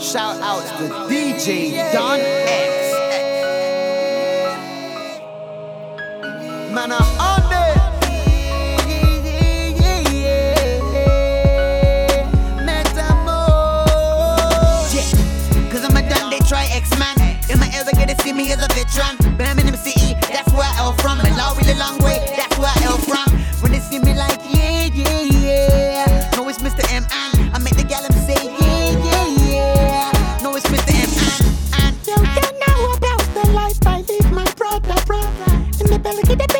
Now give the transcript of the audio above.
Shout out to DJ Don X. Man, I'm on it. Cause I'm a try X-Man. In my ears, get to see me as a veteran. see the